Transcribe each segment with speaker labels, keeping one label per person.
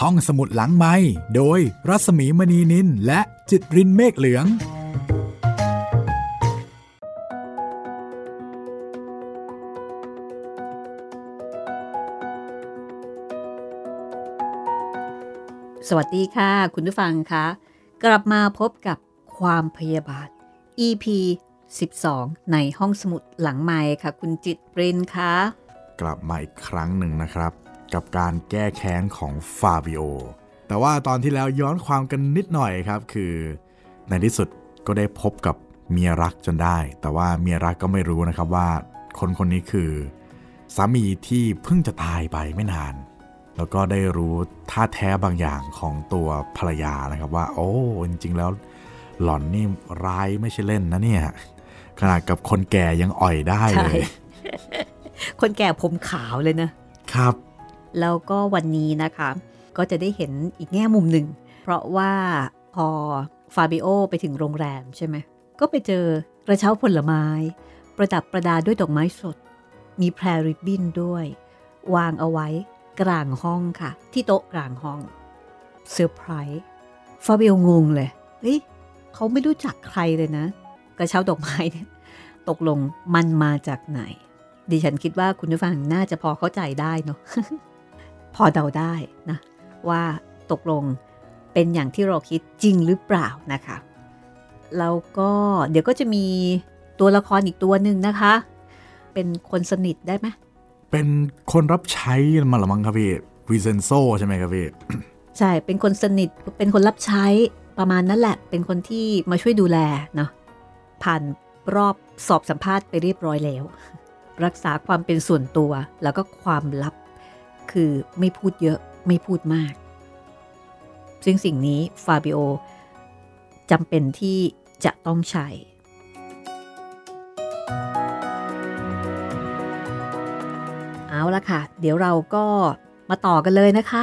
Speaker 1: ห้องสมุดหลังไม้โดยรัสมีมณีนินและจิตรินเมฆเหลือง
Speaker 2: สวัสดีค่ะ คุณผู้ฟังคะ กลับมาพบกับความพยาบาท EP 12 ในห้องสมุดหลังไม้ค่ะ คุณจิตเรนค่ะ
Speaker 1: กลับมาอีกครั้งหนึ่งนะครับ กับการแก้แค้นของฟาบิโอ แต่ว่าตอนที่แล้วย้อนความกันนิดหน่อยครับ คือในที่สุดก็ได้พบกับเมียรักจนได้ แต่ว่าเมียรักก็ไม่รู้นะครับว่าคนคนนี้คือสามีที่เพิ่งจะตายไปไม่นาน แล้วก็ได้รู้ท่าแท้บางอย่างของตัวภรรยานะครับว่า โอ้จริงๆแล้วหล่อนนี่ร้ายไม่ใช่เล่นนะเนี่ยขนาดกับคนแก่ยังอ่อยได้เลย
Speaker 2: คนแก่ผมขาวเลยนะ
Speaker 1: ครับ
Speaker 2: แล้วก็วันนี้นะคะ ก็จะได้เห็นอีกแง่มุมหนึ่ง เพราะว่าพอฟาบิโอไปถึงโรงแรมใช่ไหม ก็ไปเจอกระเช้าผลไม้ ประดับประดาด้วยดอกไม้สด มีแพรริบบิ้นด้วย วางเอาไว้กลางห้องค่ะ ที่โต๊ะกลางห้องเซอร์ไพรส์ฟาบิโองงเลยเฮ้ยเขาไม่รู้จักใครเลยนะ กระเช้าดอกไม้เนี่ยตกลงมันมาจากไหน ดิฉันคิดว่าคุณผู้ฟังน่าจะพอเข้าใจได้เนาะ พอเดาได้นะว่าตกลงเป็นอย่างที่เราคิดจริงหรือเปล่านะคะแล้วก็เดี๋ยวก็จะมีตัวละครอีกตัวหนึ่งนะคะ เป็นคนสนิทได้ไหม
Speaker 1: เป็นคนรับใช้มาละมั้งครับพี่วิเซนโซใช่ไหมครับพี่
Speaker 2: ใช่เป็นคนสนิทเป็นคนรับใช้ประมาณนั้นแหละ เป็นคนที่มาช่วยดูแลเนาะผ่านรอบสอบสัมภาษณ์ไปเรียบร้อยแล้ว รักษาความเป็นส่วนตัวแล้วก็ความลับ คือไม่พูดเยอะไม่พูดมาก ซึ่งสิ่งนี้ฟาบิโอจำเป็นที่จะต้องใช้ เอาละค่ะ เดี๋ยวเราก็มาต่อกันเลยนะคะ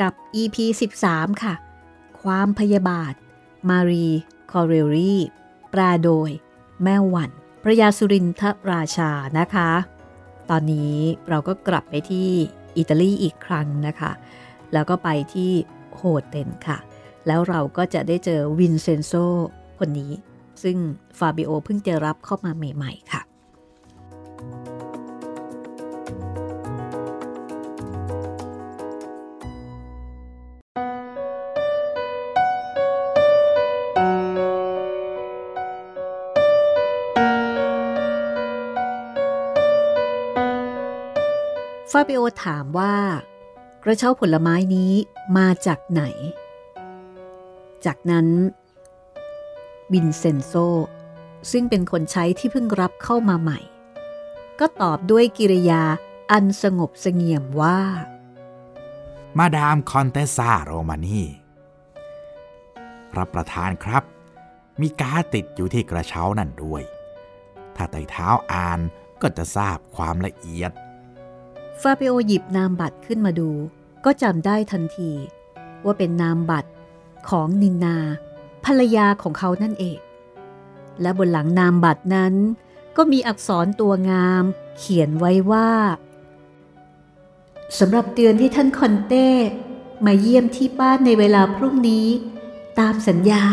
Speaker 2: กับ EP 13 ค่ะ ความพยาบาท มารีคอเรลลีแปลโดย แม่วันพระยาสุรินทราชานะคะ ตอนนี้เราก็กลับไปที่ อิตาลีอีกครั้งนะคะ แล้วก็ไปที่ hotel ค่ะ แล้วเราก็จะได้เจอวินเซนโซคนนี้ ซึ่งฟาบิโอเพิ่งจะรับเข้ามาใหม่ ๆ ค่ะ ฟาเบโอถามว่า กระเช้าผลไม้นี้มาจากไหน จากนั้นวินเซนโซ ซึ่งเป็นคนใช้ที่เพิ่งรับเข้ามาใหม่ ก็ตอบด้วยกิริยาอันสงบเสงี่ยมว่า
Speaker 1: มาดามคอนเตซาโรมานีรับประทานครับ มีการติดอยู่ที่กระเช้านั่นด้วย ถ้าไต่เท้าอ่านก็จะทราบความละเอียด
Speaker 2: ฟาเบโอหยิบนามบัตรขึ้นมาดู ก็จำได้ทันที ว่าเป็นนามบัตรของนินนา ภรรยาของเขานั่นเอง และบนหลังนามบัตรนั้น ก็มีอักษรตัวงาม เขียนไว้ว่าสำหรับเดือนที่ท่านคอนเต้มาเยี่ยมที่บ้านในเวลาพรุ่งนี้ ตามสัญญา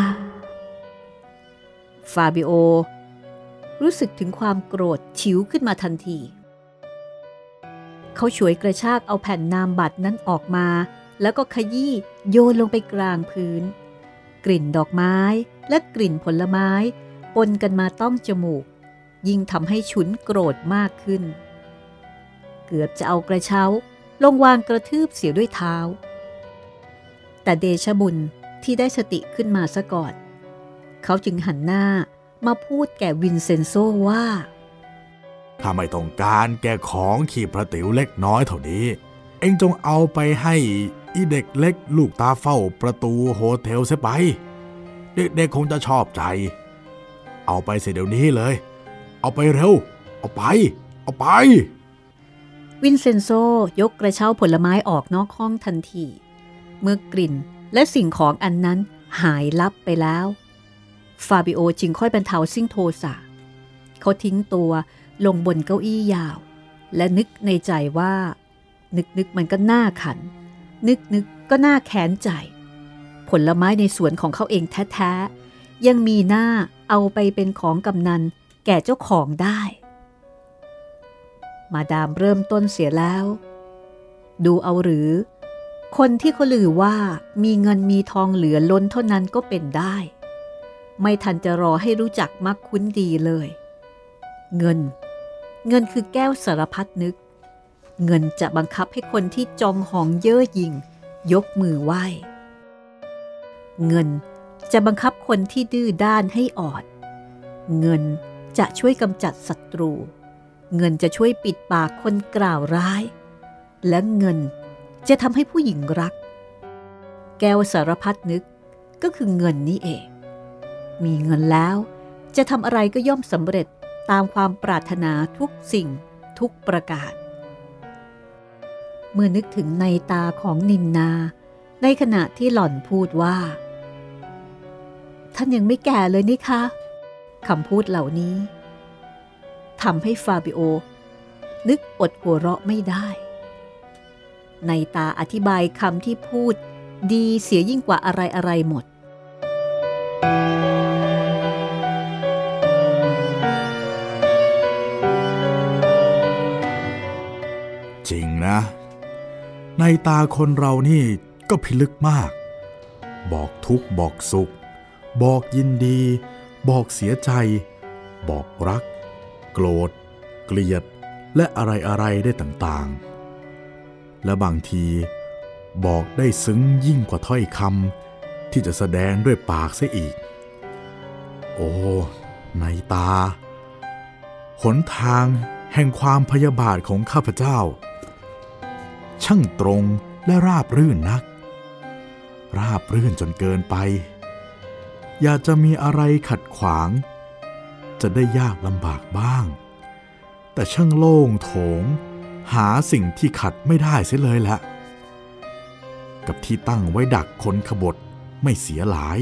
Speaker 2: ฟาบิโอ รู้สึกถึงความโกรธชิวขึ้นมาทันที เขาฉวยกระชากเอาแผ่นนามบัตรนั้นออกมา แล้วก็ขยี้โยนลงไปกลางพื้น กลิ่นดอกไม้และกลิ่นผลไม้ปนกันมาต้องจมูก ยิ่งทำให้ฉุนโกรธมากขึ้น เกือบจะเอากระเช้า ลงวางกระทืบเสียด้วยเท้า แต่เดชบุญที่ได้สติขึ้นมาซะก่อน เขาจึงหันหน้ามาพูดแก่วินเซนโซว่า
Speaker 1: ข้าไม่ต้องการแกของขีบพระติ๋วเล็กน้อยเท่านี้ เองจงเอาไปให้อีเด็กเล็กลูกตาเฝ้าประตู hotel เสียไป เด็กๆคงจะชอบใจ เอาไปเสียเดี๋ยวนี้เลย เอาไปเร็ว เอาไป เอาไป
Speaker 2: วินเซนโซยกกระเช้าผลไม้ออกนอกห้องทันที เมื่อกลิ่นและสิ่งของอันนั้นหายลับไปแล้ว ฟาบิโอจึงค่อยบรรเทาซิ่งโทสะเขาทิ้งตัว ลงบนเก้าอี้ยาว และนึกในใจว่า นึกนึกมันก็น่าขัน นึกนึกก็น่าแค้นใจ ผลไม้ในสวนของเขาเองแท้ๆ ยังมีหน้าเอาไปเป็นของกำนันแก่เจ้าของได้ มาดามเริ่มต้นเสียแล้ว ดูเอาหรือ คนที่เขาลือว่ามีเงินมีทองเหลือล้นเท่านั้นก็เป็นได้ ไม่ทันจะรอให้รู้จักมักคุ้นดีเลย เงิน เงินคือแก้วสารพัดนึก เงินจะบังคับให้คนที่จองหองเย่อหยิ่ง ยกมือไหว้ เงินจะบังคับคนที่ดื้อด้านให้ออด เงินจะช่วยกำจัดศัตรู เงินจะช่วยปิดปากคนกล่าวร้าย และเงินจะทำให้ผู้หญิงรัก แก้วสารพัดนึกก็คือเงินนี่เอง มีเงินแล้วจะทำอะไรก็ย่อมสำเร็จ ตามความปรารถนาทุกสิ่งทุกประการเมื่อนึกถึงในตาของนินนา ในขณะที่หล่อนพูดว่า ท่านยังไม่แก่เลยนี่คะคำพูดเหล่านี้ทำให้ฟาบิโอ นึกอดหัวเราะไม่ได้ ในตาอธิบายคำที่พูดดีเสียยิ่งกว่าอะไรอะไรหมด
Speaker 1: จริ นะ ในตาคนเรานี่ก็พิลึกมาก บอกทุกบอกสุข บอกยินดี บอกเสียใจ บอกรัก โกรธ เกลียด และอะไรอะไรได้ต่างๆ และบางทีบอกได้ซึ้งยิ่งกว่าถ้อยคำที่จะแสดงด้วยปากเสียอีก โอ้ ในตา หนทางแห่งความพยาบาทของข้าพเจ้า ช่างตรงและราบรื่นนัก ราบรื่นจนเกินไป อยากจะมีอะไรขัดขวาง จะได้ยากลำบากบ้าง แต่ช่างโล่งโถง หาสิ่งที่ขัดไม่ได้เสียเลยละกับที่ตั้งไว้ดักคนขบฏไม่เสียหลาย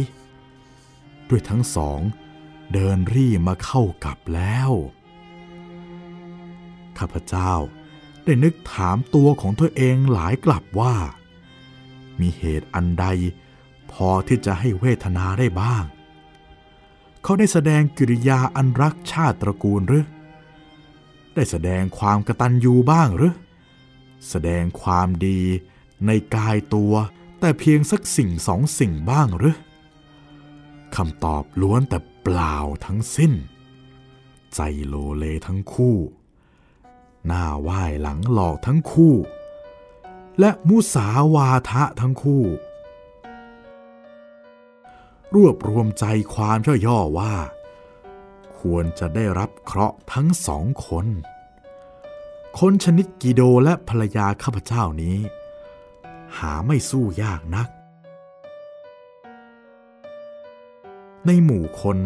Speaker 1: ด้วยทั้งสอง เดินรี่มาเข้ากับแล้ว ข้าพเจ้า ได้นึกถามตัวของตัวเองหลายกลับว่า มีเหตุอันใดพอที่จะให้เวทนาได้บ้าง เขาได้แสดงกิริยาอันรักชาติตระกูลหรือ ได้แสดงความกระตัญญูบ้างหรือ แสดงความดีในกายตัวแต่เพียงสักสิ่งสองสิ่งบ้างหรือคำตอบล้วนแต่เปล่าทั้งสิ้น ใจโลเลทั้งคู่ หน้าไหว้หลังหลอกทั้งคู่ และมุสาวาทะทั้งคู่ รวบรวมใจความย่อๆว่า ควรจะได้รับเคราะห์ทั้งสองคน คนชนิดกิโดและภรรยาข้าพเจ้านี้ หาไม่สู้ยากนัก ในหมู่คน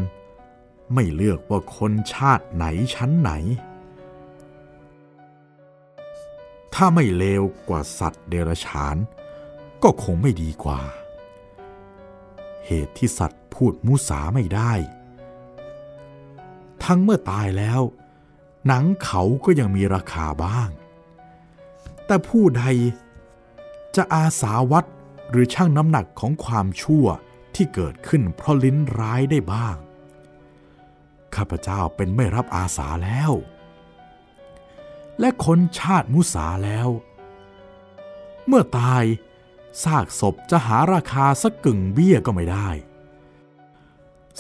Speaker 1: ไม่เลือกว่าคนชาติไหนชั้นไหน ถ้าไม่เลวกว่าสัตว์เดรัจฉาน ก็คงไม่ดีกว่า เหตุที่สัตว์พูดมุสาไม่ได้ ทั้งเมื่อตายแล้ว หนังเขาก็ยังมีราคาบ้าง แต่ผู้ใดจะอาสาวัดหรือช่างน้ำหนักของความชั่วที่เกิดขึ้นเพราะลิ้นร้ายได้บ้าง ข้าพเจ้าเป็นไม่รับอาสาแล้ว และคนชาติมุสาแล้ว เมื่อตายซากศพจะหาราคาสักกึ่งเบี้ยก็ไม่ได้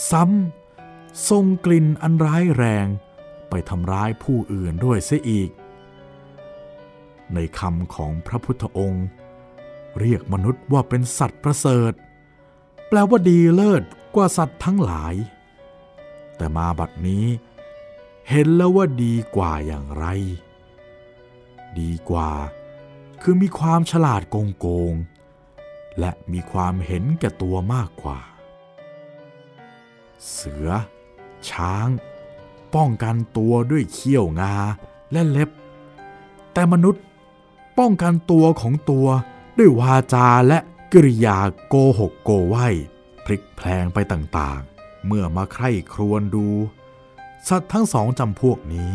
Speaker 1: ซ้ำทรงกลิ่นอันร้ายแรงไปทำร้ายผู้อื่นด้วยเสียอีก ในคำของพระพุทธองค์ เรียกมนุษย์ว่าเป็นสัตว์ประเสริฐ แปลว่าดีเลิศกว่าสัตว์ทั้งหลาย แต่มาบัดนี้เห็นแล้วว่าดีกว่าอย่างไร ดีกว่า คือมีความฉลาดโกงโกง และมีความเห็นแก่ตัวมากกว่า เสือ ช้าง ป้องกันตัวด้วยเขี้ยวงาและเล็บ แต่มนุษย์ป้องกันตัวของตัวด้วยวาจาและกิริยาโกหกโกไหวพลิกแพลงไปต่างๆ เมื่อมาใคร่ครวญดู สัตว์ทั้งสองจำพวกนี้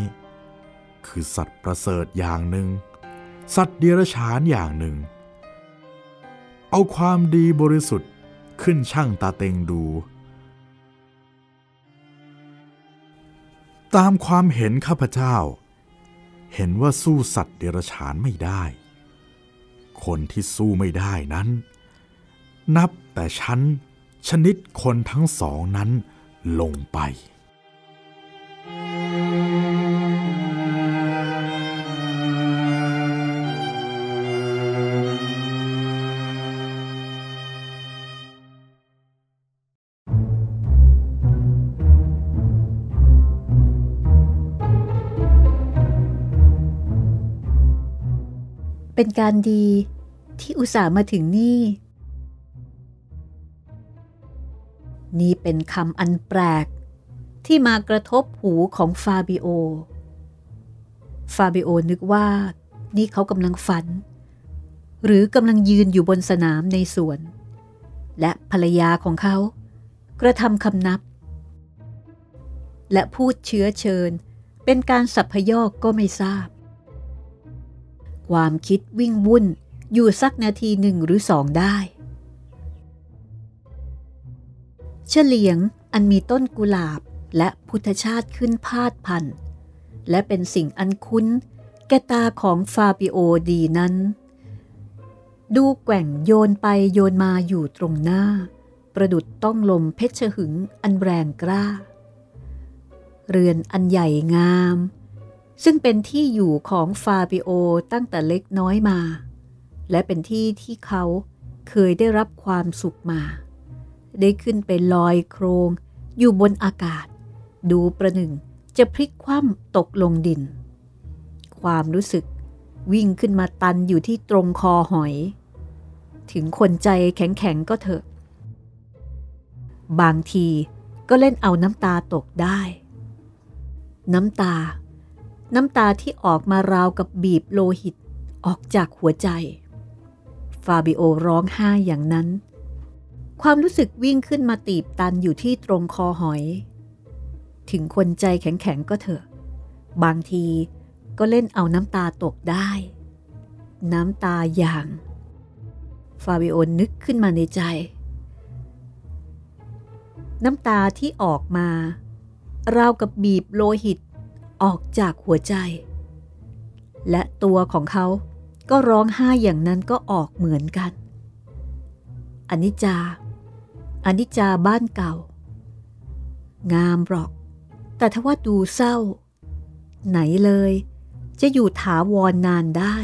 Speaker 1: คือสัตว์ประเสริฐอย่างหนึ่ง สัตว์เดรัจฉานอย่างหนึ่ง เอาความดีบริสุทธิ์ขึ้นช่างตาเต็งดู ตามความเห็นข้าพเจ้า เห็นว่าสู้สัตว์เดรัจฉานไม่ได้ คนที่สู้ไม่ได้นั้น นับแต่ชั้นชนิดคนทั้งสองนั้นลงไป
Speaker 2: เป็นการดีที่อุตส่าห์มาถึงนี่ นี่เป็นคำอันแปลก ที่มากระทบหูของฟาบิโอ ฟาบิโอนึกว่า นี่เขากำลังฝัน หรือกำลังยืนอยู่บนสนามในสวน และภรรยาของเขา กระทำคำนับ และพูดเชื้อเชิญเป็นการสัพพยอกก็ไม่ทราบ ความคิดวิ่งวุ่นอยู่สักนาทีหนึ่งหรือสองได้เฉลียงอันมีต้นกุหลาบและพุทธชาติขึ้นพาดพัน และเป็นสิ่งอันคุ้น แกตาของฟาบิโอดีนั้น ดูแกว่งโยนไปโยนมาอยู่ตรงหน้า ประดุดต้องลมเพชรหึงอันแรงกล้า เรือนอันใหญ่งาม ซึ่งเป็นที่อยู่ของฟาบิโอตั้งแต่เล็กน้อยมา และเป็นที่ที่เขาเคยได้รับความสุขมา ได้ขึ้นไปลอยโครงอยู่บนอากาศ ดูประหนึ่งจะพลิกคว่ำตกลงดิน ความรู้สึกวิ่งขึ้นมาตันอยู่ที่ตรงคอหอย ถึงคนใจแข็งๆก็เถอะ บางทีก็เล่นเอาน้ำตาตกได้ น้ำตา น้ำตาที่ออกมาราวกับบีบโลหิตออกจากหัวใจ ฟาบิโอร้องไห้อย่างนั้น ความรู้สึกวิ่งขึ้นมาตีบตันอยู่ที่ตรงคอหอย ถึงคนใจแข็งๆก็เถอะ บางทีก็เล่นเอาน้ำตาตกได้ น้ำตาอย่าง ฟาบิโอนึกขึ้นมาในใจ น้ำตาที่ออกมา ราวกับบีบโลหิต ออกจากหัวใจ และตัวของเขาก็ร้องไห้อย่างนั้นก็ออกเหมือนกันอนิจจาอนิจจาบ้านเก่า งามหรอก แต่ถ้าว่าดูเศร้า ไหนเลย จะอยู่ถาวรนนานได้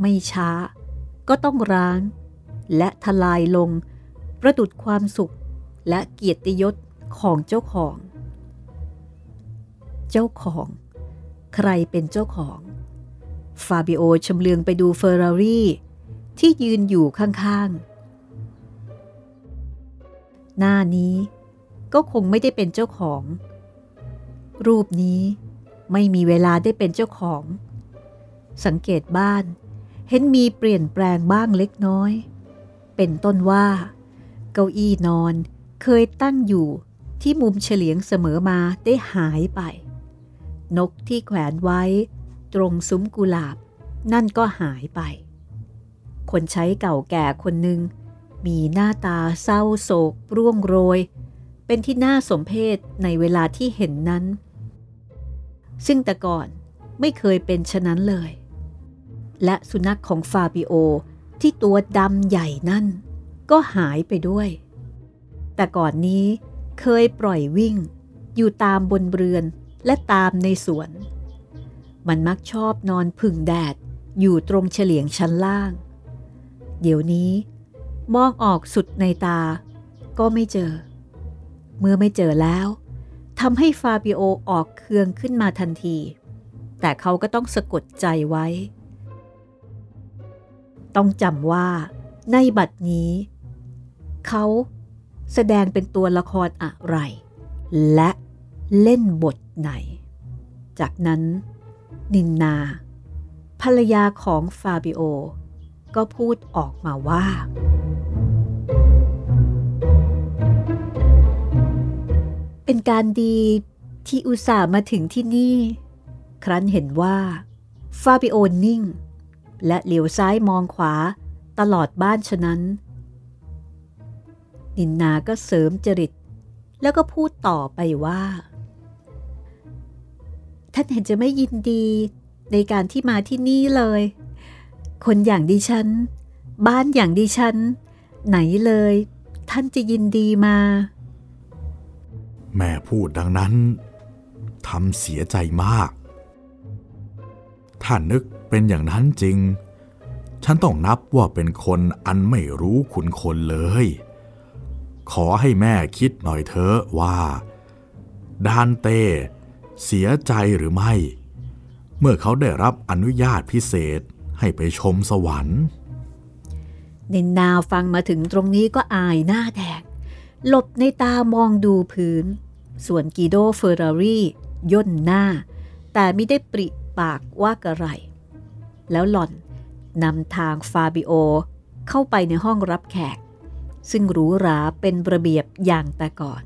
Speaker 2: ไม่ช้าก็ต้องร้าง และทลายลง ประดุดความสุขและเกียรติยศของเจ้าของ เจ้าของ ใครเป็นเจ้าของ ฟาบิโอชำเลืองไปดูเฟอร์รารี่ที่ยืนอยู่ข้างๆ หน้านี้ก็คงไม่ได้เป็นเจ้าของ รูปนี้ไม่มีเวลาได้เป็นเจ้าของ สังเกตบ้าน เห็นมีเปลี่ยนแปลงบ้างเล็กน้อย เป็นต้นว่า เก้าอี้นอนเคยตั้งอยู่ที่มุมเฉลียงเสมอมาได้หายไป นกที่แขวนไว้ ตรงซุ้มกุหลาบ นั่นก็หายไป คนใช้เก่าแก่คนหนึ่ง มีหน้าตาเศร้าโศกร่วงโรย เป็นที่น่าสมเพชในเวลาที่เห็นนั้น ซึ่งแต่ก่อนไม่เคยเป็นฉะนั้นเลย และสุนัขของฟาบิโอที่ตัวดำใหญ่นั่น ก็หายไปด้วย แต่ก่อนนี้เคยปล่อยวิ่งอยู่ตามบนเรือน และตามในสวน มันมักชอบนอนพึ่งแดดอยู่ตรงเฉลียงชั้นล่าง เดี๋ยวนี้มองออกสุดในตา ก็ไม่เจอ เมื่อไม่เจอแล้วทำให้ฟาบิโอออกเคืองขึ้นมาทันที แต่เขาก็ต้องสะกดใจไว้ ต้องจำว่าในบัดนี้ เขาแสดงเป็นตัวละครอะไร และ เล่นบทไหน จากนั้นนินนา ภรรยาของฟาบิโอ ก็พูดออกมาว่า เป็นการดีที่อุตส่าห์มาถึงที่นี่ ครั้นเห็นว่า ฟาบิโอนิ่ง และเหลียวซ้ายมองขวาตลอดบ้านฉะนั้น นินนาก็เสริมจริต แล้วก็พูดต่อไปว่า ท่านเห็นจะไม่ยินดีในการที่มาที่นี่เลย คนอย่างดิฉัน บ้านอย่างดิฉัน ไหนเลย ท่านจะยินดีมา
Speaker 1: แม่พูดดังนั้นทำเสียใจมาก ถ้านึกเป็นอย่างนั้นจริง ฉันต้องนับว่าเป็นคนอันไม่รู้ขุนคนเลย ขอให้แม่คิดหน่อยเถอะว่า ดานเต เสียใจหรือไม่ เมื่อเขาได้รับอนุญาตพิเศษให้ไปชมสวรรค์
Speaker 2: เนนนาฟังมาถึงตรงนี้ก็อายหน้าแดงหลบในตามองดูพื้น ส่วนกีโดเฟอร์รารี่ย่นหน้า แต่ไม่ได้ปริปากว่ากระไร แล้วหล่อนนำทางฟาบิโอเข้าไปในห้องรับแขก ซึ่งหรูหราเป็นระเบียบอย่างแต่ก่อน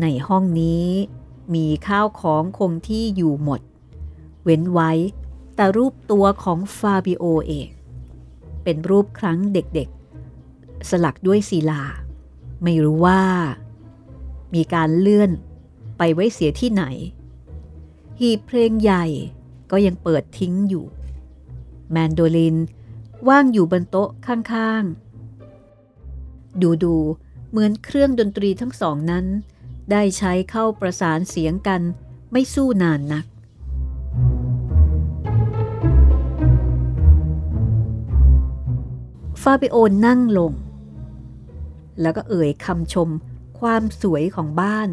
Speaker 2: ในห้องนี้ มีข้าวของคงที่อยู่หมด เว้นไว้แต่รูปตัวของฟาบิโอเอง เป็นรูปครั้งเด็กๆ สลักด้วยศิลา ไม่รู้ว่า มีการเลื่อนไปไว้เสียที่ไหน หีบเพลงใหญ่ก็ยังเปิดทิ้งอยู่ แมนโดลินว่างอยู่บนโต๊ะข้างๆ ดูดูเหมือนเครื่องดนตรีทั้งสองนั้น ได้ใช้เข้าประสานเสียงกันไม่สู้นานนัก ฟาบิโอนั่งลง แล้วก็เอ่ยคำชมความสวยของบ้าน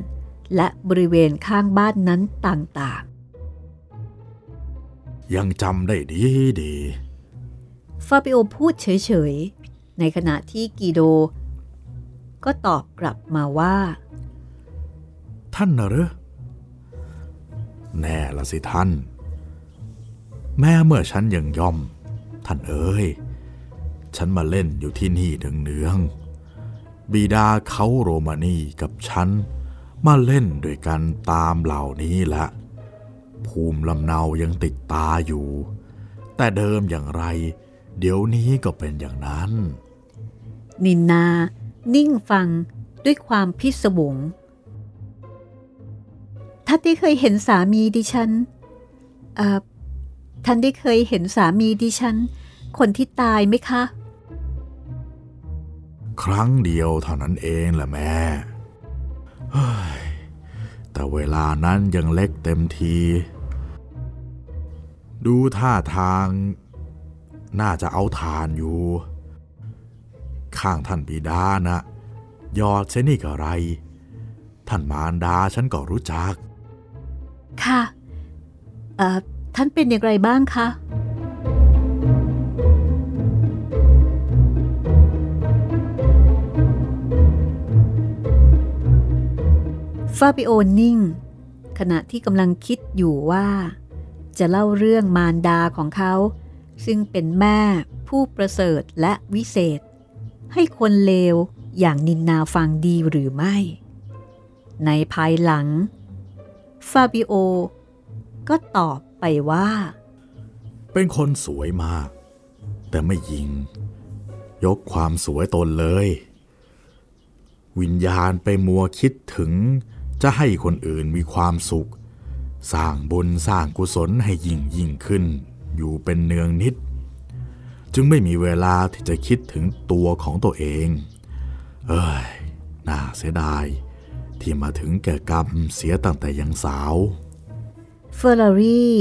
Speaker 2: และบริเวณข้างบ้านนั้นต่าง
Speaker 1: ยังจำได้ดีดี
Speaker 2: ๆฟาบิโอพูดเฉย ๆ ในขณะที่กีโด ก็ตอบกลับมาว่า
Speaker 1: ท่านนะหรือแน่ละสิท่าน แม้เมื่อฉันยังย่อม ท่านเอ๋ยฉันมาเล่นอยู่ที่นี่เนืองๆบิดาเขาโรมานีกับฉัน มาเล่นด้วยกันตามเหล่านี้ละภูมิลำเนายังติดตาอยู่ แต่เดิมอย่างไร เดี๋ยวนี้ก็เป็นอย่างนั้น
Speaker 2: นินนา นิ่งฟังด้วยความพิศวง ท่านได้เคยเห็นสามีดิฉันเอ่อท่านได้เคยเห็นสามีดิฉัน คนที่ตายไหมคะ
Speaker 1: ครั้งเดียวเท่านั้นเองแหละแม่แต่เวลานั้นยังเล็กเต็มที ดูท่าทาง น่าจะเอาทานอยู่ ข้างท่านบิดานะยอดเชนี่กะไร ท่านมารดาฉันก็รู้จัก
Speaker 2: ค่ะเอ่อท่านเป็นอย่างไรบ้างคะฟาบิโอนิ่ง ขณะที่กำลังคิดอยู่ว่า จะเล่าเรื่องมารดาของเขา ซึ่งเป็นแม่ผู้ประเสริฐและวิเศษ ให้คนเลวอย่างนินนาฟังดีหรือไม่ ในภายหลัง ฟาบิโอ ก็ตอบไปว่า
Speaker 1: เป็นคนสวยมาก แต่ไม่ยิง ยกความสวยตนเลย วิญญาณไปมัวคิดถึงจะให้คนอื่นมีความสุข สร้างบุญสร้างกุศลให้ยิ่งยิ่งขึ้น อยู่เป็นเนืองนิด จึงไม่มีเวลาที่จะคิดถึงตัวของตัวเอง เอ้ย น่าเสียดาย ที่มาถึงแก่กรรมเสียตั้งแต่ยังสาว
Speaker 2: เฟอร์รารี่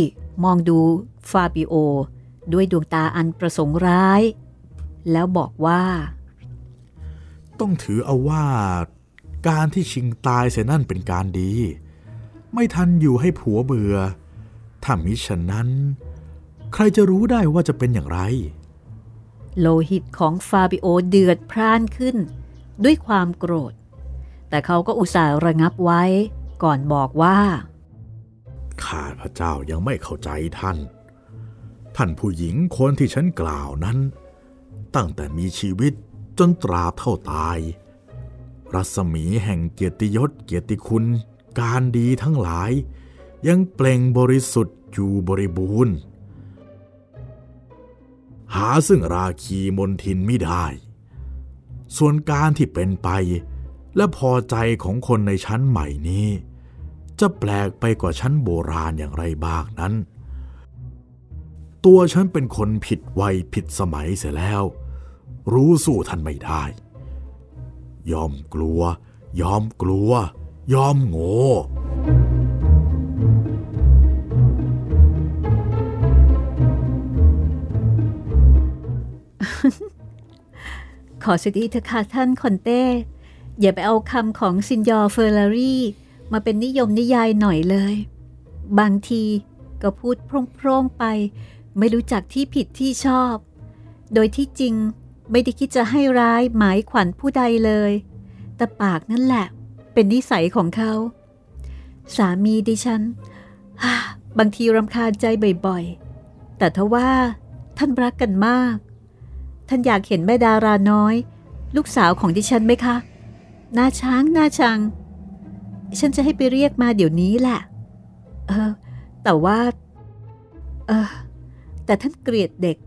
Speaker 2: มองดูฟาบิโอ ด้วยดวงตาอันประสงค์ร้าย แล้วบอกว่า
Speaker 1: ต้องถือเอาว่าการที่ชิงตายเสียนั่นเป็นการดี ไม่ทันอยู่ให้ผัวเบื่อ ถ้ามิฉะนั้น ใครจะรู้ได้ว่าจะเป็นอย่างไร
Speaker 2: โลหิตของฟาบิโอเดือดพร่านขึ้น ด้วยความโกรธ แต่เขาก็อุตส่าห์ระงับไว้ก่อนบอกว่า
Speaker 1: ข้าพระเจ้ายังไม่เข้าใจท่าน ท่านผู้หญิงคนที่ฉันกล่าวนั้น ตั้งแต่มีชีวิตจนตราบเท่าตาย รัศมีแห่งเกียรติยศเกียรติคุณ การดีทั้งหลาย ยังเปล่งบริสุทธิ์อยู่บริบูรณ์ หาซึ่งราคีมนทินไม่ได้ ส่วนการที่เป็นไป และพอใจของคนในชั้นใหม่นี้ จะแปลกไปกว่าชั้นโบราณอย่างไรบ้างนั้น ตัวฉันเป็นคนผิดวัยผิดสมัยเสียแล้ว รู้สู้ท่านไม่ได้ ยอมกลัว ยอมกลัว ยอมโง่
Speaker 2: ขอเสียทีเถอะค่ะท่าน Conte อย่าไปเอาคำของ Signor เฟอร์รารี่มาเป็นนิยมนิยายหน่อยเลย บางทีก็พูดโพร่งๆไป ไม่รู้จักที่ผิดที่ชอบ โดยที่จริงไม่ได้คิดจะให้ร้ายหมายขวัญผู้ใดเลย แต่ปากนั่นแหละ เป็นนิสัยของเขา สามีดิฉันบางทีรำคาญใจบ่อยๆ แต่ทว่าท่านรักกันมาก ท่านอยากเห็นแม่ดาราน้อย ลูกสาวของดิฉันไหมคะ น้าช้างหน้าชัง ฉันจะให้ไปเรียกมาเดี๋ยวนี้แหละ เออ แต่ว่า เออ แต่ท่านเกลียดเด็ก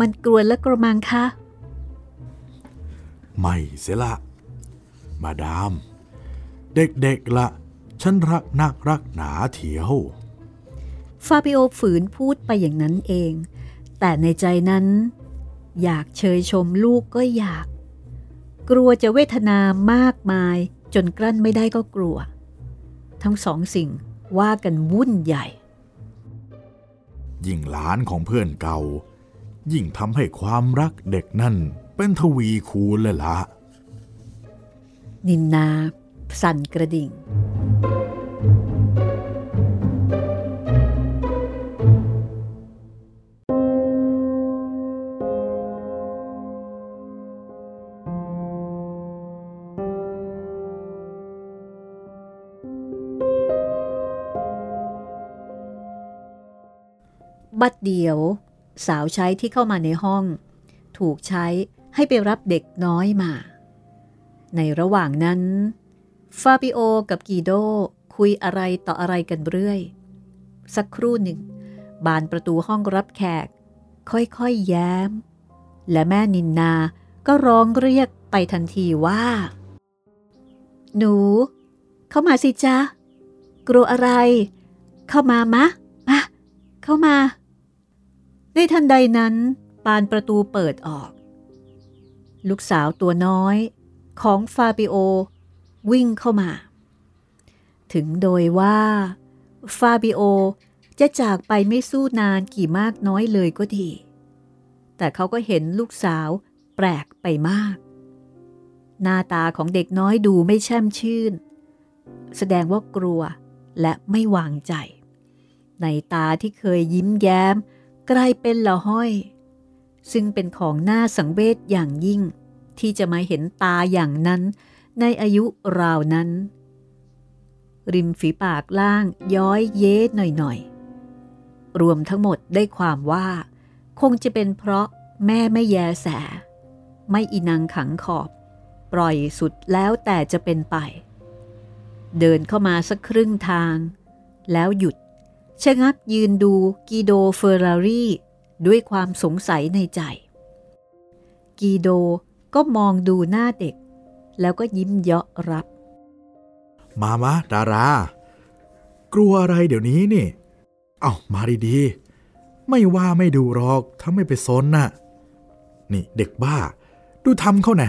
Speaker 2: มันกลวนและกระมังคะ
Speaker 1: ไม่เสียละ มาดาม เด็กๆละ ฉันรักนักรักหนาเถียว
Speaker 2: ฟาบิโอฝืนพูดไปอย่างนั้นเอง แต่ในใจนั้น อยากเชยชมลูกก็อยาก กลัวจะเวทนามากมาย จนกลั้นไม่ได้ก็กลัว ทั้งสองสิ่งว่ากันวุ่นใหญ่
Speaker 1: ยิ่งหลานของเพื่อนเก่า ยิ่งทำให้ความรักเด็กนั่นเป็นทวีคูณเลยละ
Speaker 2: นินนา สั่นกระดิ่ง บัดเดียว สาวใช้ที่เข้ามาในห้อง ถูกใช้ให้ไปรับเด็กน้อยมา ในระหว่างนั้นฟาบิโอกับกีโดคุยอะไรต่ออะไรกันเรื่อย สักครู่หนึ่ง บานประตูห้องรับแขก ค่อยๆแย้ม และแม่นินนาก็ร้องเรียกไปทันทีว่า หนู เข้ามาสิจ๊ะ กลัวอะไร เข้ามามะ มา เข้ามา ในทันใดนั้นปานประตูเปิดออก ลูกสาวตัวน้อยของฟาบิโอ วิ่งเข้ามา ถึงโดยว่าฟาบิโอจะจากไปไม่สู้นานกี่มากน้อยเลยก็ดี แต่เขาก็เห็นลูกสาวแปลกไปมาก หน้าตาของเด็กน้อยดูไม่แช่มชื่น แสดงว่ากลัวและไม่วางใจ ในตาที่เคยยิ้มแย้ม กลายเป็นละห้อย ซึ่งเป็นของน่าสังเวชอย่างยิ่ง ที่จะมาเห็นตาอย่างนั้นในอายุราวนั้น ริมฝีปากล่างย้อยเย้หน่อยๆ รวมทั้งหมดได้ความว่า คงจะเป็นเพราะแม่ไม่แยแส ไม่อินังขังขอบ ปล่อยสุดแล้วแต่จะเป็นไป เดินเข้ามาสักครึ่งทาง แล้วหยุด ชะงักยืนดูกีโดเฟอร์รารี่ด้วยความสงสัยในใจ กีโดก็มองดูหน้าเด็ก แล้วก็ยิ้มเยาะรับ
Speaker 1: มามะดารา กลัวอะไรเดี๋ยวนี้นี่ เอามาดีๆ ไม่ว่าไม่ดูหรอกถ้าไม่ไปซนน่ะ นี่เด็กบ้า ดูทำเขาแน่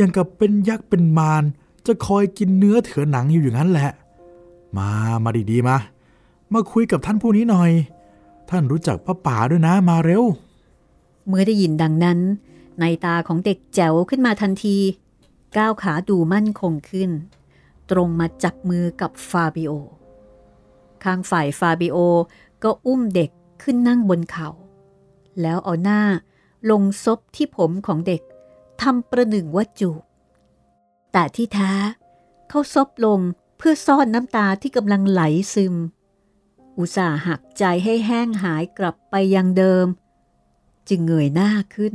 Speaker 1: ยังกับเป็นยักษ์เป็นมารจะคอยกินเนื้อเถือหนังอยู่อย่างนั้นแหละ มา มาดีๆ มา มาคุยกับท่านผู้นี้หน่อย ท่านรู้จักพระป่าด้วยนะมาเร็ว
Speaker 2: เมื่อได้ยินดังนั้น ในตาของเด็กแจ๋วขึ้นมาทันที ก้าวขาดูมั่นคงขึ้น ตรงมาจับมือกับฟาบิโอ ข้างฝ่ายฟาบิโอก็อุ้มเด็กขึ้นนั่งบนเขา แล้วเอาหน้าลงซบที่ผมของเด็กทำประหนึ่งว่าจูบแต่ที่แท้เขาซบลงเพื่อซ่อนน้ำตาที่กำลังไหลซึม อุตส่าห์หักใจให้แห้งหายกลับไปยังเดิม จึงเงยหน้าขึ้น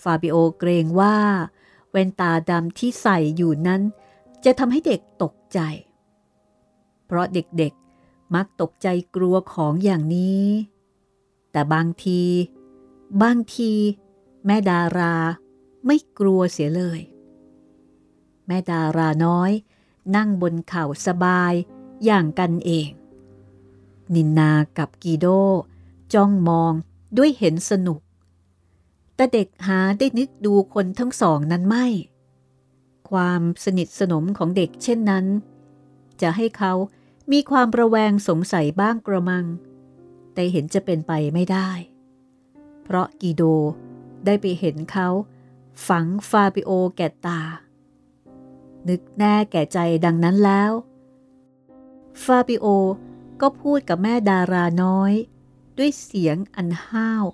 Speaker 2: ฟาบิโอเกรงว่าแว่นตาดำที่ใส่อยู่นั้น จะทำให้เด็กตกใจ เพราะเด็กๆมักตกใจกลัวของอย่างนี้ แต่บางที บางที แม่ดาราไม่กลัวเสียเลย แม่ดาราน้อย นั่งบนเข่าสบายอย่างกันเอง นินนากับกีโด จ้องมองด้วยเห็นสนุก แต่เด็กหาได้นึกดูคนทั้งสองนั้นไม่ ความสนิทสนมของเด็กเช่นนั้น จะให้เขามีความระแวงสงสัยบ้างกระมัง แต่เห็นจะเป็นไปไม่ได้ เพราะกีโดได้ไปเห็นเขาฝังฟาบิโอแก่ตา นึกแน่แก่ใจดังนั้นแล้ว ฟาบิโอ ก็พูดกับแม่ดาราน้อย ด้วยเสียงอันห้าว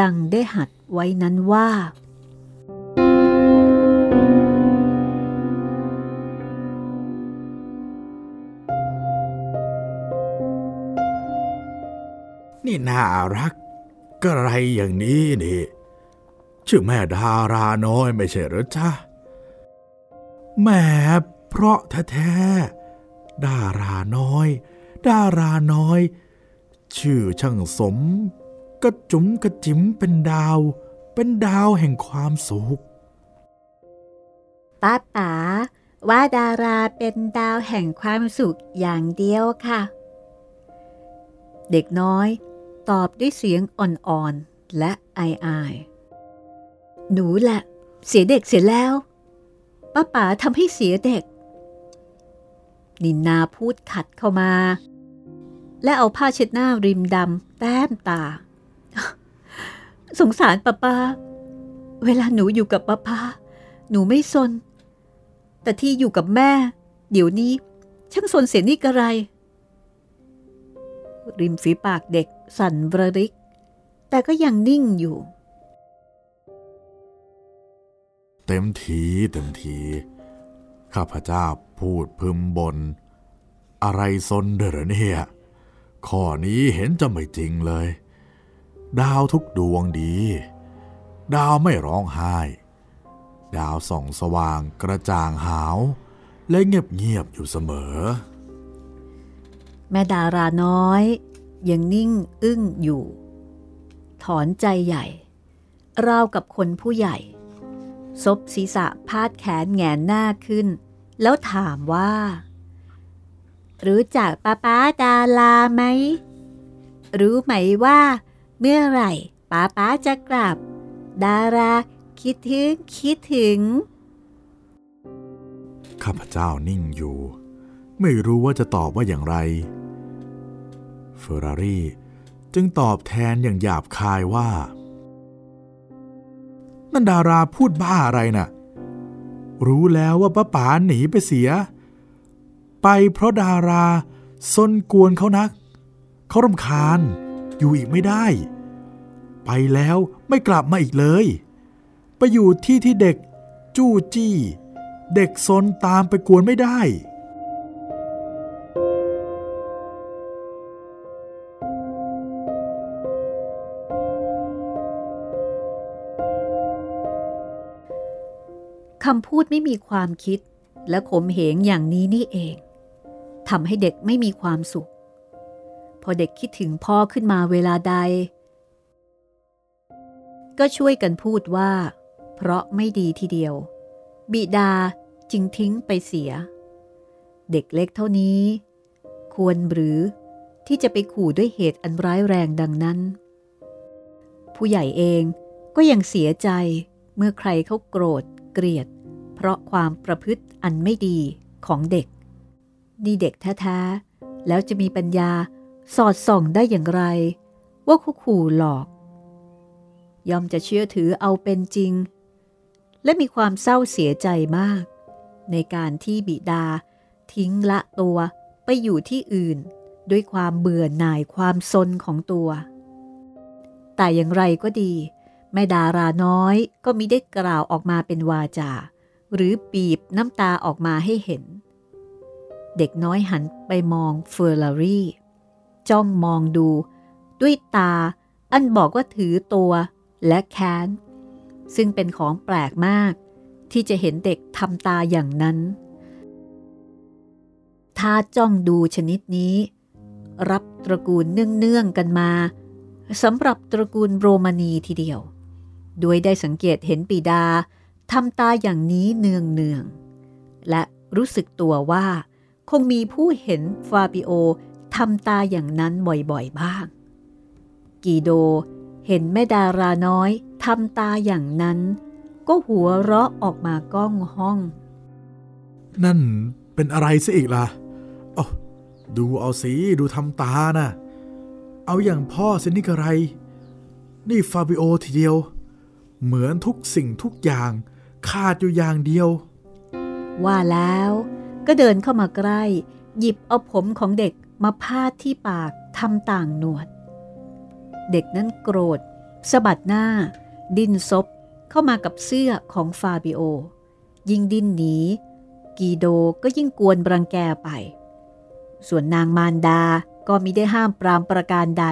Speaker 2: ดังได้หัดไว้นั้นว่า
Speaker 1: นี่น่ารักก็ไรอย่างนี้นี่ ชื่อแม่ดาราน้อยไม่ใช่หรือจ๊ะแม่เพราะแท้ๆดาราน้อย ดาราน้อย ชื่อช่างสม กระจุ๋มกระจิ๋มเป็นดาว เป็นดาวแห่งความสุข
Speaker 2: ป้าป๋าว่าดาราเป็นดาวแห่งความสุขอย่างเดียวค่ะ เด็กน้อยตอบด้วยเสียงอ่อนๆและอายๆหนูแหละ เสียเด็กเสียแล้วป้าป๋าทำให้เสียเด็ก นินนาพูดขัดเข้ามา และเอาผ้าเช็ดหน้าริมดำแต้มตา สงสารป้าป้า เวลาหนูอยู่กับป้าป้า หนูไม่สน แต่ที่อยู่กับแม่ เดี๋ยวนี้ ช่างสนเสียนี่กระไร ริมฝีปากเด็กสั่นบระริก แต่ก็ยังนิ่งอยู่
Speaker 1: เต็มทีเต็มที ข้าพเจ้าพูดพึมบน อะไรซนเด้อเนี่ย ข้อนี้เห็นจะไม่จริงเลย ดาวทุกดวงดี ดาวไม่ร้องไห้ ดาวส่องสว่างกระจ่างหาว และเงียบเงียบอยู่เสมอ
Speaker 2: แม่ดาราน้อยยังนิ่งอึ้งอยู่ ถอนใจใหญ่ ราวกับคนผู้ใหญ่ ซบศีรษะพาดแขนแงนหน้าขึ้น แล้วถามว่า รู้จักป้าป้าดาราไหม รู้ไหมว่า เมื่อไหร่ป้าป้าจะกลับ ดาราคิดถึงคิดถึง
Speaker 1: ข้าพเจ้านิ่งอยู่ ไม่รู้ว่าจะตอบว่าอย่างไร เฟอร์รารี่จึงตอบแทนอย่างหยาบคายว่า นั่นดาราพูดบ้าอะไรน่ะ รู้แล้วว่าป้าป๋าหนีไปเสีย ไปเพราะดาราซนกวนเขานัก เขารำคาญ อยู่อีกไม่ได้ ไปแล้วไม่กลับมาอีกเลย ไปอยู่ที่ที่เด็กจู้จี้ เด็กซนตามไปกวนไม่ได้
Speaker 2: คำพูดไม่มีความคิดและขมเหงอย่างนี้นี่เอง ทำให้เด็กไม่มีความสุข พอเด็กคิดถึงพ่อขึ้นมาเวลาใด ก็ช่วยกันพูดว่า เพราะไม่ดีทีเดียว บิดาจึงทิ้งไปเสีย เด็กเล็กเท่านี้ ควรหรือที่จะไปขู่ด้วยเหตุอันร้ายแรงดังนั้น ผู้ใหญ่เองก็ยังเสียใจเมื่อใครเขาโกรธเกลียด เพราะความประพฤติอันไม่ดีของเด็ก นี่เด็กแท้ๆ แล้วจะมีปัญญาสอดส่องได้อย่างไร ว่าคุขู่หลอก ยอมจะเชื่อถือเอาเป็นจริง และมีความเศร้าเสียใจมาก ในการที่บิดาทิ้งละตัวไปอยู่ที่อื่น ด้วยความเบื่อหน่ายความซนของตัว แต่อย่างไรก็ดี แม่ดาราน้อยก็มิได้กล่าวออกมาเป็นวาจา หรือปีบน้ำตาออกมาให้เห็น เด็กน้อยหันไปมองเฟอร์รารี่จ้องมองดู ด้วยตา อันบอกว่าถือตัวและแค้น ซึ่งเป็นของแปลกมาก ที่จะเห็นเด็กทำตาอย่างนั้น ถ้าจ้องดูชนิดนี้ รับตระกูลเนื่องๆกันมาสำหรับตระกูลโรมานีทีเดียว ด้วยได้สังเกตเห็นปีดาทำตาอย่างนี้เนืองเนืองและรู้สึกตัวว่า คงมีผู้เห็นฟาบิโอทำตาอย่างนั้นบ่อยๆบ้าง กีโดเห็นแม่ดาราน้อยทำตาอย่างนั้น ก็หัวเราะออกมาก้องห้อง
Speaker 1: นั่นเป็นอะไรซะอีกล่ะอ๋อดูเอาสิดูทำตานะ่ะ เอาอย่างพ่อเซนิกอะไร นี่ฟาบิโอทีเดียว เหมือนทุกสิ่งทุกอย่าง ขาดอยู่อย่างเดียว
Speaker 2: ว่าแล้ว ก็เดินเข้ามาใกล้ หยิบเอาผมของเด็กมาพาดที่ปากทำต่างหนวด เด็กนั้นโกรธสะบัดหน้า ดิ้นซบเข้ามากับเสื้อของฟาบิโอ ยิ่งดิ้นหนีกีโดก็ยิ่งกวนบรังแกไป ส่วนนางมารดาก็มิได้ห้ามปรามประการใด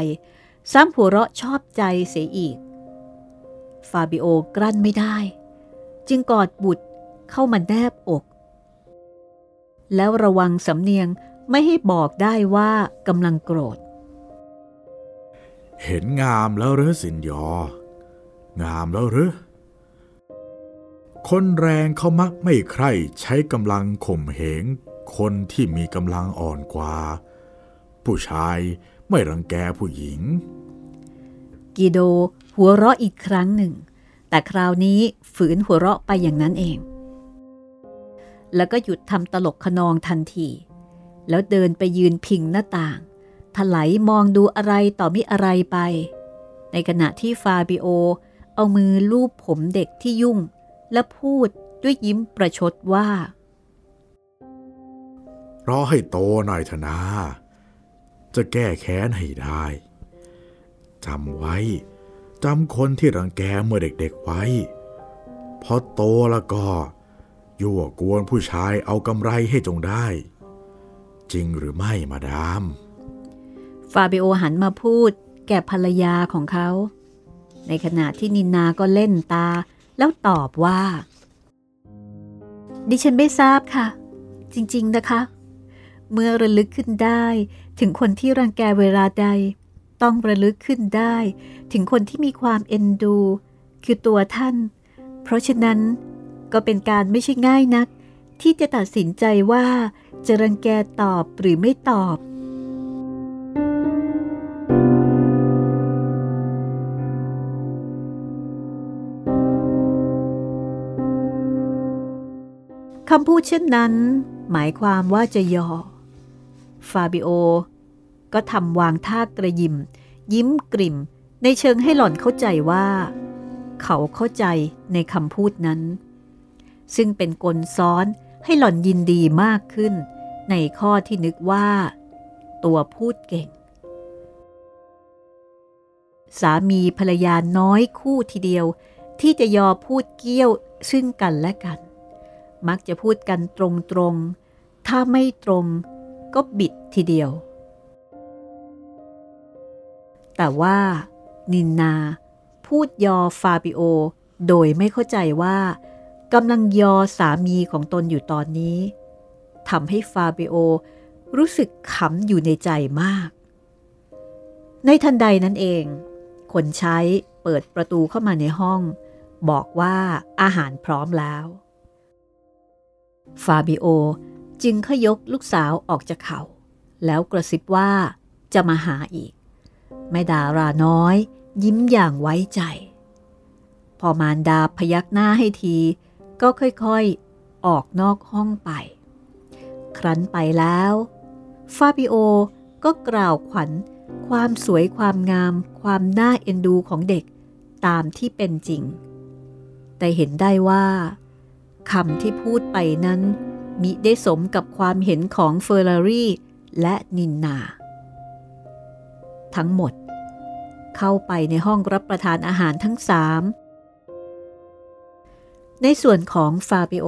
Speaker 2: ซ้ำหัวเราะชอบใจเสียอีก ฟาบิโอกลั้นไม่ได้ จึงกอดบุตรเข้ามาแนบอก แล้วระวังสำเนียงไม่ให้บอกได้ว่ากำลังโกรธ
Speaker 1: เห็นงามแล้วหรือสินยอ งามแล้วหรือคนแรงเขามักไม่ใคร่ใช้กำลังข่มเหงคนที่มีกำลังอ่อนกว่า ผู้ชายไม่รังแกผู้หญิง
Speaker 2: กีโดหัวเราะอีกครั้งหนึ่ง แต่คราวนี้ฝืนหัวเราะไปอย่างนั้นเอง แล้วก็หยุดทำตลกขนองทันที แล้วเดินไปยืนพิงหน้าต่าง ถลายมองดูอะไรต่อมิอะไรไป ในขณะที่ฟาบิโอ เอามือลูบผมเด็กที่ยุ่ง และพูดด้วยยิ้มประชดว่า
Speaker 1: รอให้โตหน่อยเถอะนาจะแก้แค้นให้ได้จำไว้จำคนที่รังแกเมื่อเด็กๆไว้ พอโตแล้วก็ ยั่วกวนผู้ชายเอากำไรให้จงได้ จริงหรือไม่มาดาม
Speaker 2: ฟาบิโอหันมาพูดแก่ภรรยาของเขา ในขณะที่นินนาก็เล่นตา แล้วตอบว่า ดิฉันไม่ทราบค่ะ จริง ๆนะคะ เมื่อระลึกขึ้นได้ถึงคนที่รังแกเวลาใด ต้องระลึกขึ้นได้ ถึงคนที่มีความเอ็นดู คือตัวท่าน เพราะฉะนั้น ก็เป็นการไม่ใช่ง่ายนัก ที่จะตัดสินใจว่าจะรังแกตอบหรือไม่ตอบ คำพูดเช่นนั้น หมายความว่าจะยอ ฟาบิโอ ก็ทำวางท่ากระยิม ยิ้มกริ่ม ในเชิงให้หล่อนเข้าใจว่า เขาเข้าใจในคำพูดนั้น ซึ่งเป็นกลซ้อนให้หล่อนยินดีมากขึ้น ในข้อที่นึกว่า ตัวพูดเก่ง สามีภรรยาน้อยคู่ทีเดียว ที่จะยอพูดเกี้ยวซึ่งกันและกัน มักจะพูดกันตรงๆ ถ้าไม่ตรงก็บิดทีเดียว แต่ว่า นินนาพูดยอฟาบิโอ โดยไม่เข้าใจว่า กำลังยอสามีของตนอยู่ตอนนี้ทำให้ฟาเบโอรู้สึกขำอยู่ในใจมาก ในทันใดนั้นเอง คนใช้เปิดประตูเข้ามาในห้อง บอกว่าอาหารพร้อมแล้ว ฟาบิโอจึงขยกลูกสาวออกจากเขา แล้วกระซิบว่าจะมาหาอีก แม่ดาราน้อย ยิ้มอย่างไว้ใจ พอมารดาพยักหน้าให้ที ก็ค่อยๆ ออกนอกห้องไป ครั้นไปแล้ว ฟาบิโอก็กล่าวขวัญความสวยความงาม ความน่าเอ็นดูของเด็กตามที่เป็นจริง แต่เห็นได้ว่าคำที่พูดไปนั้นมิได้สมกับความเห็นของเฟอร์รารี่และนินนา ทั้งหมด เข้าไปในห้องรับประทานอาหารทั้งสาม ในส่วนของฟาบิโอ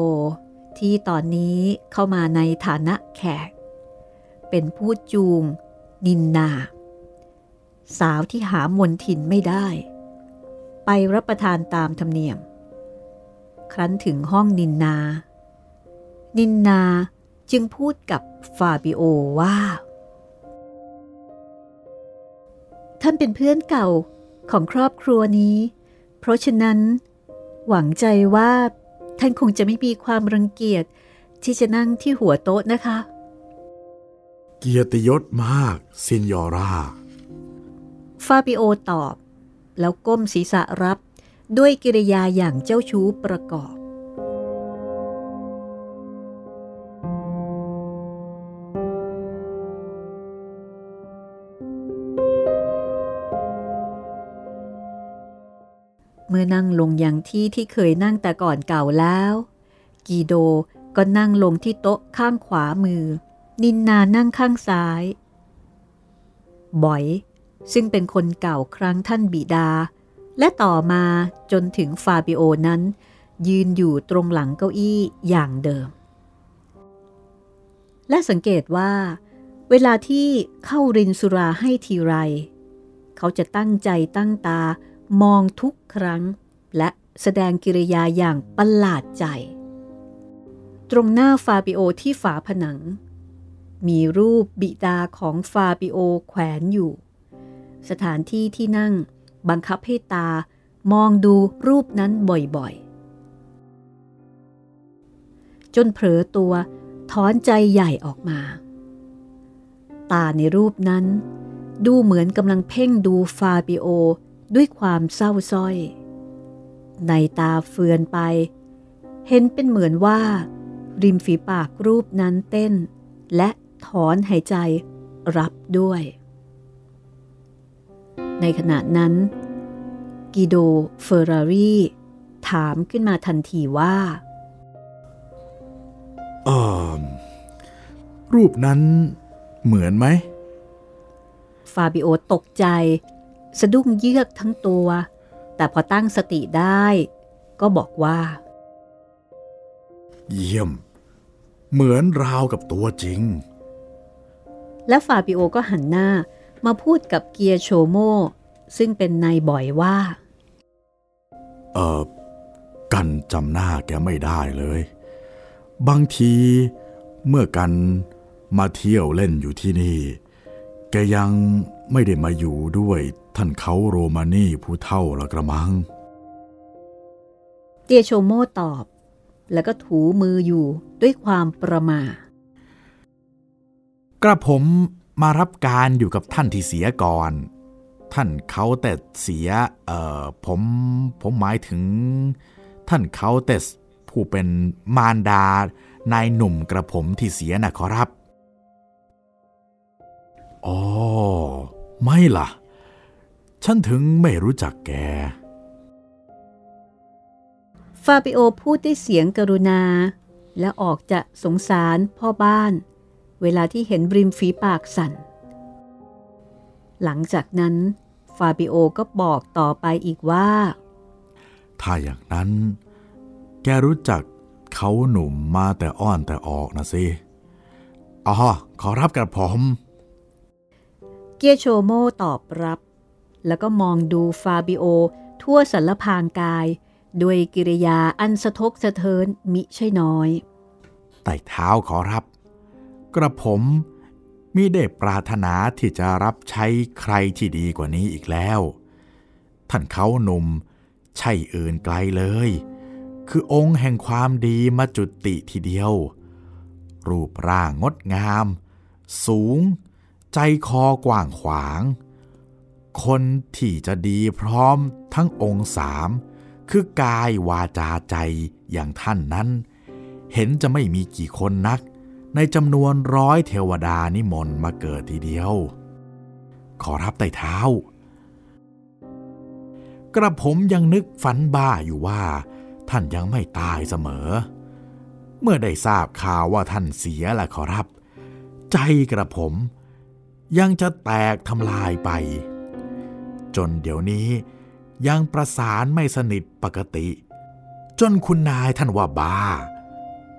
Speaker 2: ที่ตอนนี้เข้ามาในฐานะแขก เป็นผู้จูง นินนา สาวที่หามนทินไม่ได้ ไปรับประทานตามธรรมเนียม ครั้นถึงห้องนินนา นินนาจึงพูดกับฟาบิโอว่า ท่านเป็นเพื่อนเก่าของครอบครัวนี้ เพราะฉะนั้น หวังใจว่าท่านคงจะไม่มีความรังเกียจที่จะนั่งที่หัวโต๊ะนะคะ
Speaker 1: เกียรติยศมาก signora
Speaker 2: ฟาบิโอตอบ แล้วก้มศีรษะรับด้วยกิริยาอย่างเจ้าชู้ประกอบ นั่งลงอย่างที่ที่เคยนั่งแต่ก่อนเก่าแล้ว กีโดก็นั่งลงที่โต๊ะข้างขวามือ นินนานั่งข้างซ้าย บอย ซึ่งเป็นคนเก่าครั้งท่านบิดา และต่อมาจนถึงฟาบิโอนั้น ยืนอยู่ตรงหลังเก้าอี้อย่างเดิม และสังเกตว่า เวลาที่เข้ารินสุราให้ทีไร เขาจะตั้งใจตั้งตามองทุกครั้ง และแสดงกิริยาอย่างประหลาดใจ ตรงหน้าฟาบิโอที่ฝาผนัง มีรูปบิดาของฟาบิโอแขวนอยู่ สถานที่ที่นั่งบังคับให้ตามองดูรูปนั้นบ่อยๆ จนเผลอตัวถอนใจใหญ่ออกมา ตาในรูปนั้น ดูเหมือนกำลังเพ่งดูฟาบิโอด้วยความเศร้าส้อย ในตาเฟือนไป เห็นเป็นเหมือนว่า ริมฝีปากรูปนั้นเต้น และถอนหายใจรับด้วย ในขณะนั้น กิโดเฟอร์รารีถามขึ้นมาทันทีว่า
Speaker 1: เออรูปนั้นเหมือนไหม
Speaker 2: ฟาบิโอตกใจ สะดุ้งเยือกทั้งตัว แต่พอตั้งสติได้ ก็บอกว่า
Speaker 1: เยี่ยม เหมือนราวกับตัวจริง
Speaker 2: และฟาบิโอก็หันหน้ามาพูดกับเกียร์โชโม ซึ่งเป็นนายบ่อยว่า
Speaker 1: เออกันจำหน้าแกไม่ได้เลย บางทีเมื่อกันมาเที่ยวเล่นอยู่ที่นี่ แกยังไม่ได้มาอยู่ด้วย ท่านเขาโรมานี่ผู้เท่าละกระมัง
Speaker 2: เตียโชโมตอบ แล้วก็ถูมืออยู่ด้วยความประมา
Speaker 1: กระผมมารับการอยู่กับท่านที่เสียก่อน ท่านเขาแต่เสีย เอ่อ ผม ผมหมายถึง ท่านเขาแต่ผู้เป็นมารดา นายหนุ่มกระผมที่เสียนะขอรับ อ๋อ ไม่ล่ะ ฉันถึงไม่รู้จักแก
Speaker 2: ฟาบิโอพูดด้วยเสียงกรุณา และออกจะสงสารพ่อบ้าน เวลาที่เห็นริมฝีปากสั่น หลังจากนั้น ฟาบิโอก็บอกต่อไปอีกว่า
Speaker 1: ถ้าอย่างนั้น แกรู้จักเขาหนุ่มมาแต่อ้อนแต่ออกนะสิอ๋อขอรับกับผม
Speaker 2: เกียโชโมตอบรับ แล้วก็มองดูฟาบิโอ ทั่วสัรพางกาย ด้วยกิริยาอันสะทกสะเทินมิใช่น้อย
Speaker 1: ไต่เท้าขอรับ กระผมมิได้ปรารถนาที่จะรับใช้ใครที่ดีกว่านี้อีกแล้ว ท่านเขาหนุ่ม ใช่อื่นไกลเลย คือองค์แห่งความดีมาจุติทีเดียว รูปร่างงดงาม สูง ใจคอกว้างขวาง คนที่จะดีพร้อมทั้งองค์สามคือกายวาจาใจอย่างท่านนั้น เห็นจะไม่มีกี่คนนัก ในจำนวนร้อยเทวดานิมนต์มาเกิดทีเดียว ขอรับไต่เท้า กระผมยังนึกฝันบ้าอยู่ว่า ท่านยังไม่ตายเสมอ เมื่อได้ทราบข่าวว่าท่านเสียละขอรับ ใจกระผมยังจะแตกทำลายไป จนเดี๋ยวนี้ยังประสานไม่สนิทปกติ จนคุณนายท่านว่าบ้า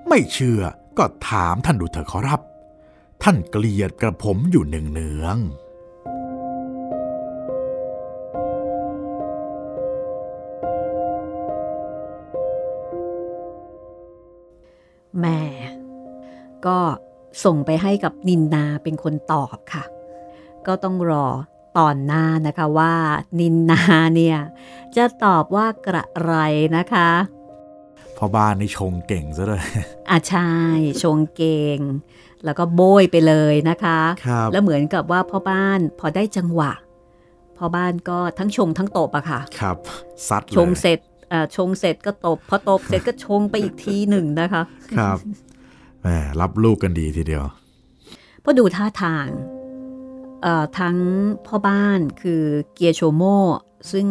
Speaker 1: ไม่เชื่อก็ถามท่านดูเถอะขอรับ ท่านเกลียดกระผมอยู่หนึ่งเนือง
Speaker 2: แม่ก็ส่งไปให้กับนินนาเป็นคนตอบค่ะ ก็ต้องรอ ตอนหน้านะคะว่านินนาเนี่ยจะตอบว่ากระไรนะคะ
Speaker 1: พ่อบ้านนี่ชงเก่งซะเลย
Speaker 2: อะใช่ชงเก่ง แล้วก็โบยไปเลยนะคะ
Speaker 1: ครับ
Speaker 2: แล้วเหมือนกับว่าพ่อบ้านพอได้จังหวะพ่อบ้านก็ทั้งชงทั้งตบอะค่ะ
Speaker 1: ครับซัด
Speaker 2: ชงเสร็จอ่าชงเสร็จก็ตบ พอตบเสร็จก็ชงไปอีกทีหนึ่งนะคะ
Speaker 1: ครับแหมรับลูกกันดีทีเดียว
Speaker 2: พอดูท่าทาง ทั้งพ่อบ้านคือเกียโชโมซึ่ง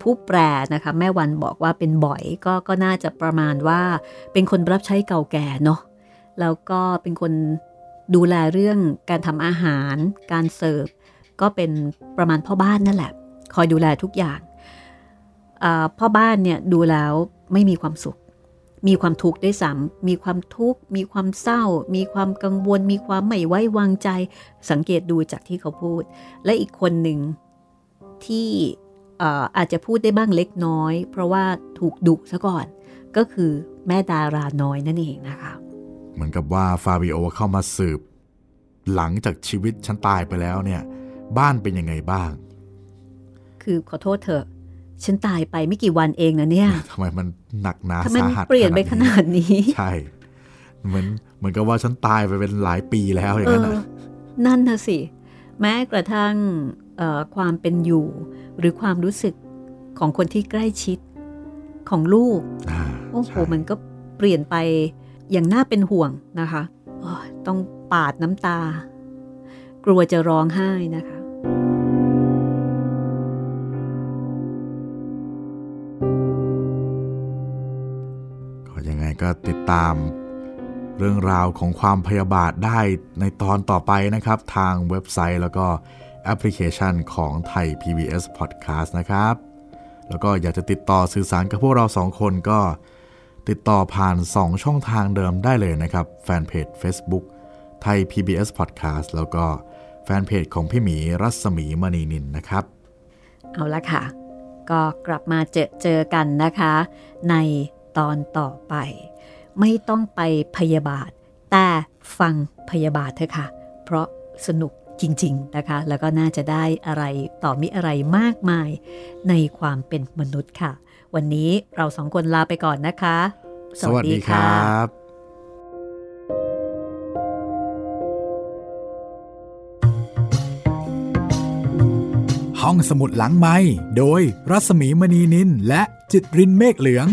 Speaker 2: ผู้แปรนะคะแม่วันบอกว่าเป็นบ่อยก็ก็น่าจะประมาณว่าเป็นคนรับใช้เก่าแก่เนาะแล้วก็เป็นคนดูแลเรื่องการทำอาหาร การเสิร์ฟก็เป็นประมาณพ่อบ้านนั่นแหละ คอยดูแลทุกอย่างพ่อบ้านเนี่ยดูแล้วไม่มีความสุข มีความทุกข์ด้วยซ้ำมีความทุกข์ มีความเศร้า มีความกังวล มีความไม่ไว้วางใจ สังเกตดูจากที่เขาพูด และอีกคนหนึ่งที่อาจจะพูดได้บ้างเล็กน้อย เพราะว่าถูกดุซะก่อน ก็คือแม่ดาราน้อยนั่นเองนะคะ
Speaker 1: เหมือนกับว่าฟาบิโอเข้ามาสืบ หลังจากชีวิตฉันตายไปแล้วเนี่ย บ้านเป็นยังไงบ้าง
Speaker 2: คือขอโทษเถอะ ฉันตายไปไม่กี่วันเองนะเนี่ย
Speaker 1: ทำไมมันหนักหนา
Speaker 2: สาหัสเปลี่ยนไปขนาดนี้
Speaker 1: ใช่เหมือนเหมือนกับว่าฉันตายไปเป็นหลายปีแล้วอย่างนั้น
Speaker 2: นั่นนะสิ แม้กระทั่งความเป็นอยู่ หรือความรู้สึกของคนที่ใกล้ชิดของลูกโอ้โหมันก็เปลี่ยนไปอย่างน่าเป็นห่วงนะคะต้องปาดน้ำตา กลัวจะร้องไห้นะคะ
Speaker 1: ก็ติดตาม เรื่องราวของความพยาบาทได้ในตอนต่อไปนะครับ ทางเว็บไซต์แล้วก็แอปพลิเคชันของไทย PBS Podcast นะครับ แล้วก็อยากจะติดต่อสื่อสารกับพวกเราสองคนก็ติดต่อผ่าน 2 ช่องทางเดิมได้เลยนะครับ แฟนเพจ Facebook ไทย PBS Podcast แล้วก็แฟนเพจของพี่หมีรัศมีมณีนินนะครับ
Speaker 2: เอาละค่ะ ก็กลับมาเจอเจอกันนะคะ ในตอนต่อไป ไม่ต้องไปพยาบาท แต่ฟังพยาบาทเถอะค่ะ เพราะสนุกจริง ๆ นะคะ แล้วก็น่าจะได้อะไรต่อมิอะไรมากมายในความเป็นมนุษย์ค่ะ วันนี้เราสองคนลาไปก่อนนะคะ
Speaker 1: สวัสดีครับห้องสมุดหลังไม้โดยรัศมีมณีนินและจิตรินเมฆเหลือง